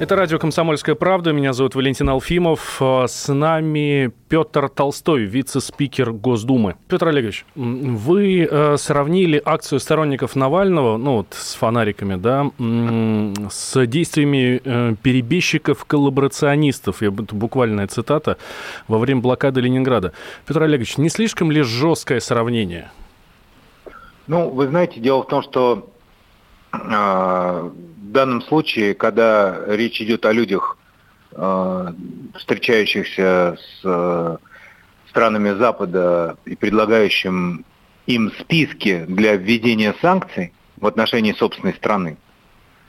Это радио «Комсомольская правда». Меня зовут Валентин Алфимов. А, С нами Петр Толстой, вице-спикер Госдумы. Петр Олегович, вы э, сравнили акцию сторонников Навального, ну вот с фонариками, да, с действиями э, перебежчиков-коллаборационистов. Я, буквальная цитата во время блокады Ленинграда. Петр Олегович, не слишком ли жесткое сравнение? Ну, вы знаете, дело в том, что а, в данном случае, когда речь идет о людях, а, встречающихся с а, странами Запада и предлагающим им списки для введения санкций в отношении собственной страны,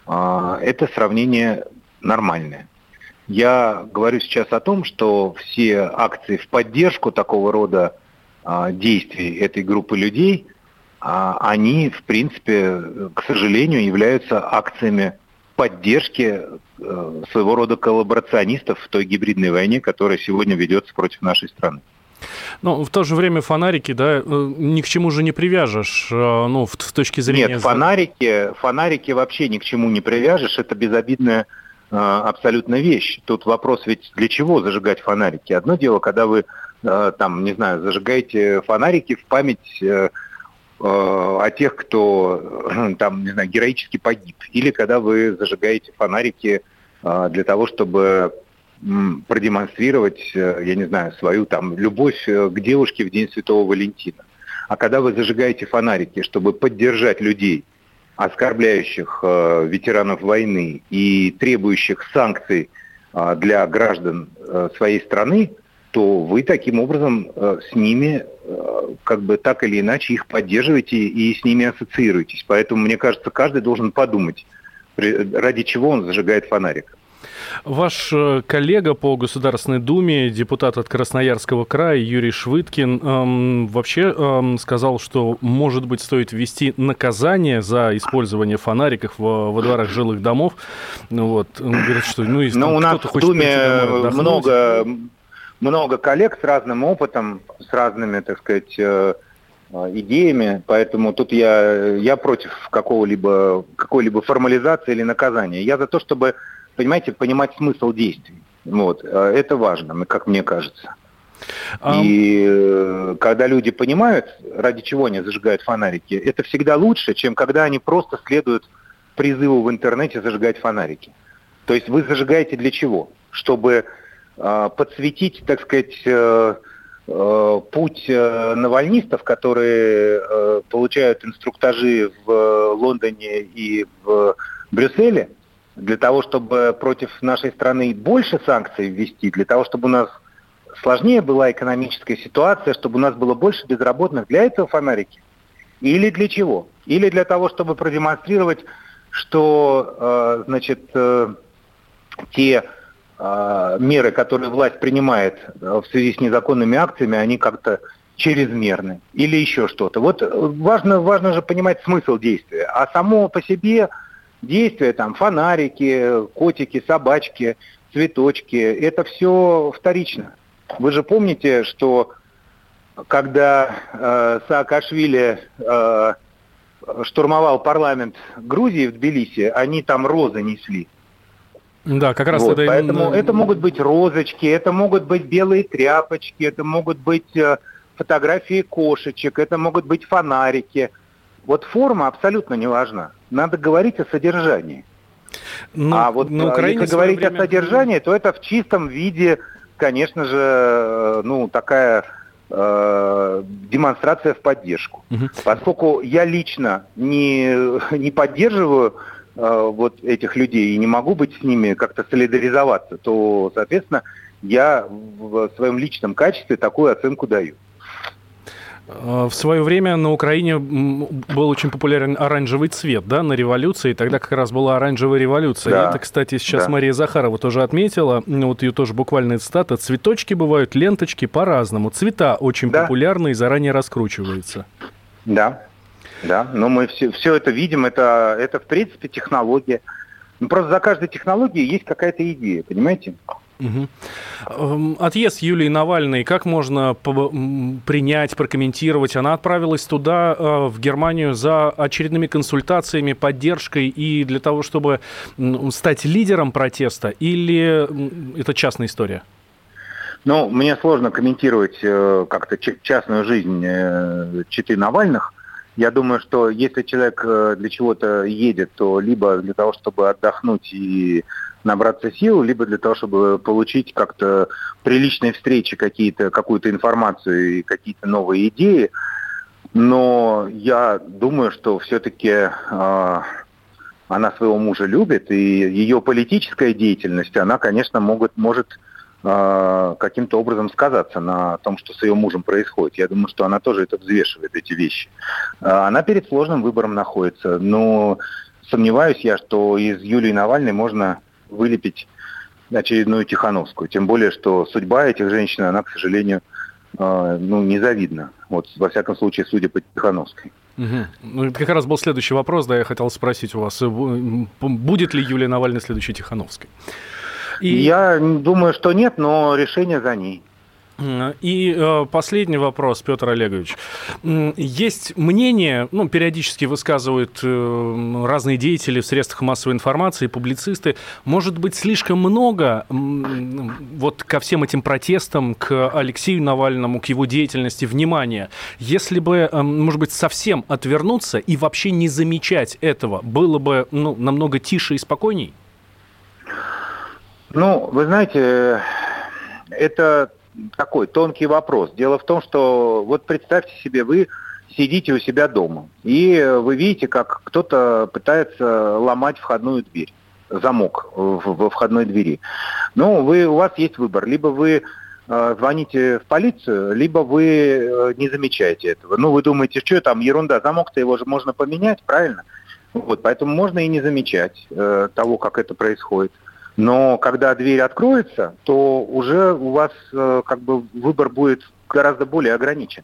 а, это сравнение нормальное. Я говорю сейчас о том, что все акции в поддержку такого рода действий этой группы людей – они, в принципе, к сожалению, являются акциями поддержки э, своего рода коллаборационистов в той гибридной войне, которая сегодня ведется против нашей страны. Ну, в то же время фонарики, да, э, ни к чему же не привяжешь, э, ну, в, в точке зрения... Нет, фонарики, фонарики вообще ни к чему не привяжешь, это безобидная э, абсолютно вещь. Тут вопрос ведь для чего зажигать фонарики? Одно дело, когда вы, э, там, не знаю, зажигаете фонарики в память... Э, о тех, кто там, не знаю, героически погиб. Или когда вы зажигаете фонарики э, для того, чтобы продемонстрировать, э, я не знаю, свою там любовь э, к девушке в День Святого Валентина. А когда вы зажигаете фонарики, чтобы поддержать людей, оскорбляющих ветеранов войны и требующих санкций для граждан своей страны, то вы таким образом с ними как бы так или иначе их поддерживаете и с ними ассоциируетесь. Поэтому, мне кажется, каждый должен подумать, ради чего он зажигает фонарик. Ваш э, коллега по Государственной Думе, депутат от Красноярского края Юрий Швыдкин, эм, вообще эм, сказал, что, может быть, стоит ввести наказание за использование фонариков во, во дворах жилых домов. Ну вот, он говорит, что ну, если Но у нас в Думе много много коллег с разным опытом, с разными, так сказать, э, э, идеями, поэтому тут я, я против какого-либо, какой-либо формализации или наказания. Я за то, чтобы, понимаете, понимать смысл действий. Вот. Э, это важно, как мне кажется. И когда люди понимают, ради чего они зажигают фонарики, это всегда лучше, чем когда они просто следуют призыву в интернете зажигать фонарики. То есть вы зажигаете для чего? Чтобы подсветить, так сказать, э, э, путь э, навальнистов, которые получают инструктажи в Лондоне и в Брюсселе, для того, чтобы против нашей страны больше санкций ввести, для того, чтобы у нас сложнее была экономическая ситуация, чтобы у нас было больше безработных. Для этого фонарики? Или для чего? Или для того, чтобы продемонстрировать, что, значит, те меры, которые власть принимает э, в связи с незаконными акциями, они как-то чрезмерны или еще что-то. Вот э, важно, важно же понимать смысл действия. А само по себе действие, там, фонарики, котики, собачки, цветочки, это все вторично. Вы же помните, что когда э, Саакашвили э, штурмовал парламент Грузии в Тбилиси, они там розы несли. Да, как раз вот, это Поэтому это могут быть розочки, это могут быть белые тряпочки, это могут быть э, фотографии кошечек, это могут быть фонарики. Вот форма абсолютно не важна. Надо говорить о содержании. Ну, а вот на Украине если говорить время... о содержании, то это в чистом виде, конечно же, э, ну, такая э, демонстрация в поддержку. Угу. Поскольку я лично не, не поддерживаю Э, вот этих людей и не могу быть с ними как-то солидаризоваться, то, соответственно, я в своем личном качестве такую оценку даю. Э, в свое время на Украине был очень популярен оранжевый цвет, да, на революции. Тогда как раз была оранжевая революция. Да. Это, кстати, сейчас да. Мария Захарова тоже отметила. Ну, вот ее тоже буквальная цитата. Цветочки бывают, ленточки по-разному. Цвета очень да. популярны и заранее раскручиваются. Да, да, но мы все, все это видим, это, это в принципе технология. Ну, просто за каждой технологией есть какая-то идея, понимаете? Угу. Отъезд Юлии Навальной, как можно принять, прокомментировать? Она отправилась туда, э, в Германию, за очередными консультациями, поддержкой и для того, чтобы стать лидером протеста? Или это частная история? Ну, мне сложно комментировать э, как-то частную жизнь э, Читы Навальных. Я думаю, что если человек для чего-то едет, то либо для того, чтобы отдохнуть и набраться сил, либо для того, чтобы получить как-то приличные встречи, какие-то, какую-то информацию и какие-то новые идеи. Но я думаю, что все-таки э, она своего мужа любит, и ее политическая деятельность, она, конечно, могут, может э, каким-то образом сказаться на том, что с ее мужем происходит. Я думаю, что она тоже это взвешивает, эти вещи. Э, она перед сложным выбором находится, но сомневаюсь я, что из Юлии Навальной можно вылепить очередную Тихановскую. Тем более, что судьба этих женщин, она, к сожалению, э, ну, незавидна. Вот, во всяком случае, судя по Тихановской. Угу. Ну, как раз был следующий вопрос, да, я хотел спросить у вас, э, будет ли Юлия Навальная следующей Тихановской? И... Я думаю, что нет, но решение за ней. И э, последний вопрос, Петр Олегович. Есть мнение, ну, периодически высказывают э, разные деятели в средствах массовой информации, публицисты, может быть, слишком много вот ко всем этим протестам, к Алексею Навальному, к его деятельности внимания. Если бы, э, может быть, совсем отвернуться и вообще не замечать этого, было бы ну, намного тише и спокойней? Ну, вы знаете, это такой тонкий вопрос. Дело в том, что вот представьте себе, вы сидите у себя дома, и вы видите, как кто-то пытается ломать входную дверь, замок во входной двери. Ну, вы, у вас есть выбор. Либо вы э, звоните в полицию, либо вы э, не замечаете этого. Ну, вы думаете, что там, ерунда, замок-то его же можно поменять, правильно? Вот, поэтому можно и не замечать э, того, как это происходит. Но когда дверь откроется, то уже у вас э, как бы выбор будет гораздо более ограничен.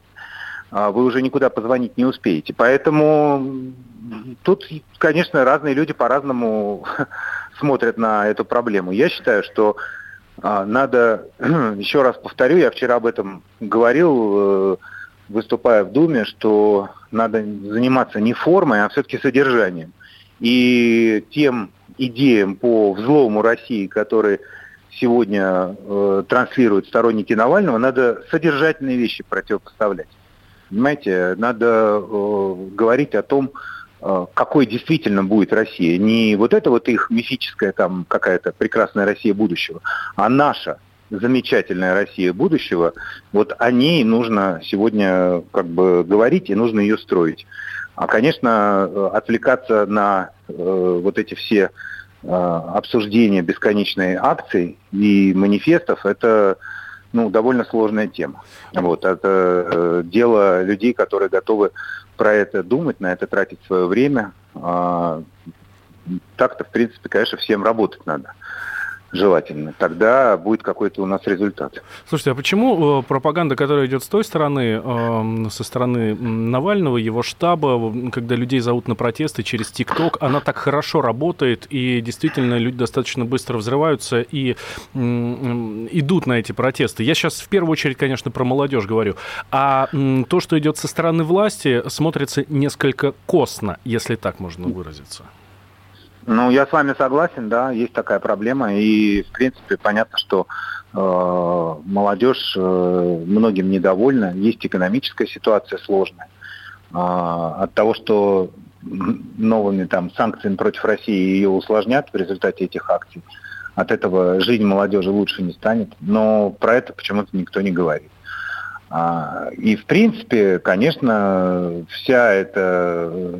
А вы уже никуда позвонить не успеете. Поэтому тут, конечно, разные люди по-разному смотрят на эту проблему. Я считаю, что а, надо, еще раз повторю, я вчера об этом говорил, э, выступая в Думе, что надо заниматься не формой, а все-таки содержанием. И тем идеям по взлому России, которые сегодня э, транслируют сторонники Навального, надо содержательные вещи противопоставлять. Понимаете, надо э, говорить о том, э, какой действительно будет Россия. Не вот это вот их мифическая там какая-то прекрасная Россия будущего, а наша замечательная Россия будущего, вот о ней нужно сегодня как бы говорить и нужно ее строить. А, конечно, э, отвлекаться на э, вот эти все э, обсуждения бесконечной акций и манифестов, это ну, довольно сложная тема. Вот, это э, дело людей, которые готовы про это думать, на это тратить свое время. А, так-то, в принципе, конечно, всем работать надо желательно. Тогда будет какой-то у нас результат. Слушайте, а почему э, пропаганда, которая идет с той стороны, эм, со стороны Навального, его штаба, когда людей зовут на протесты через ТикТок, она так хорошо работает, и действительно люди достаточно быстро взрываются и идут на эти протесты? Я сейчас в первую очередь, конечно, про молодежь говорю. А то, что идет со стороны власти, смотрится несколько косно, если так можно выразиться. Ну, я с вами согласен, да, есть такая проблема, и, в принципе, понятно, что э, молодежь э, многим недовольна, есть экономическая ситуация сложная. Э, от того, что новыми там санкциями против России ее усложнят в результате этих акций, от этого жизнь молодежи лучше не станет, но про это почему-то никто не говорит. А, и, в принципе, конечно, вся эта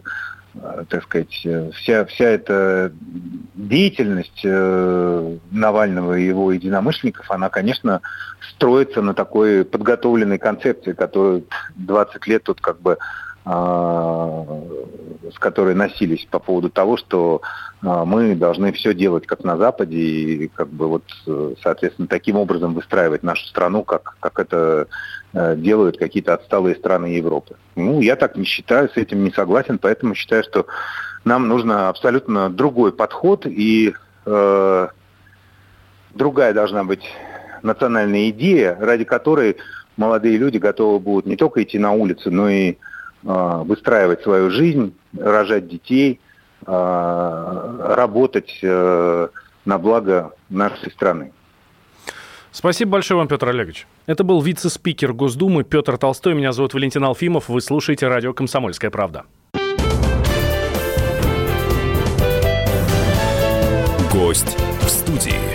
так сказать, э, вся, вся эта деятельность э, Навального и его единомышленников, она, конечно, строится на такой подготовленной концепции, которую 20 лет тут как бы а, с которой носились по поводу того, что а, мы должны все делать как на Западе и как бы вот, соответственно, таким образом выстраивать нашу страну, как, как это э, делают какие-то отсталые страны Европы. Ну, я так не считаю, с этим не согласен, поэтому считаю, что нам нужно абсолютно другой подход и э, другая должна быть национальная идея, ради которой молодые люди готовы будут не только идти на улицу, но и а, выстраивать свою жизнь, рожать детей, а, работать э, на благо нашей страны. Спасибо большое вам, Петр Олегович. Это был вице-спикер Госдумы Петр Толстой. Меня зовут Валентин Алфимов. Вы слушаете радио «Комсомольская правда». Гость в студии.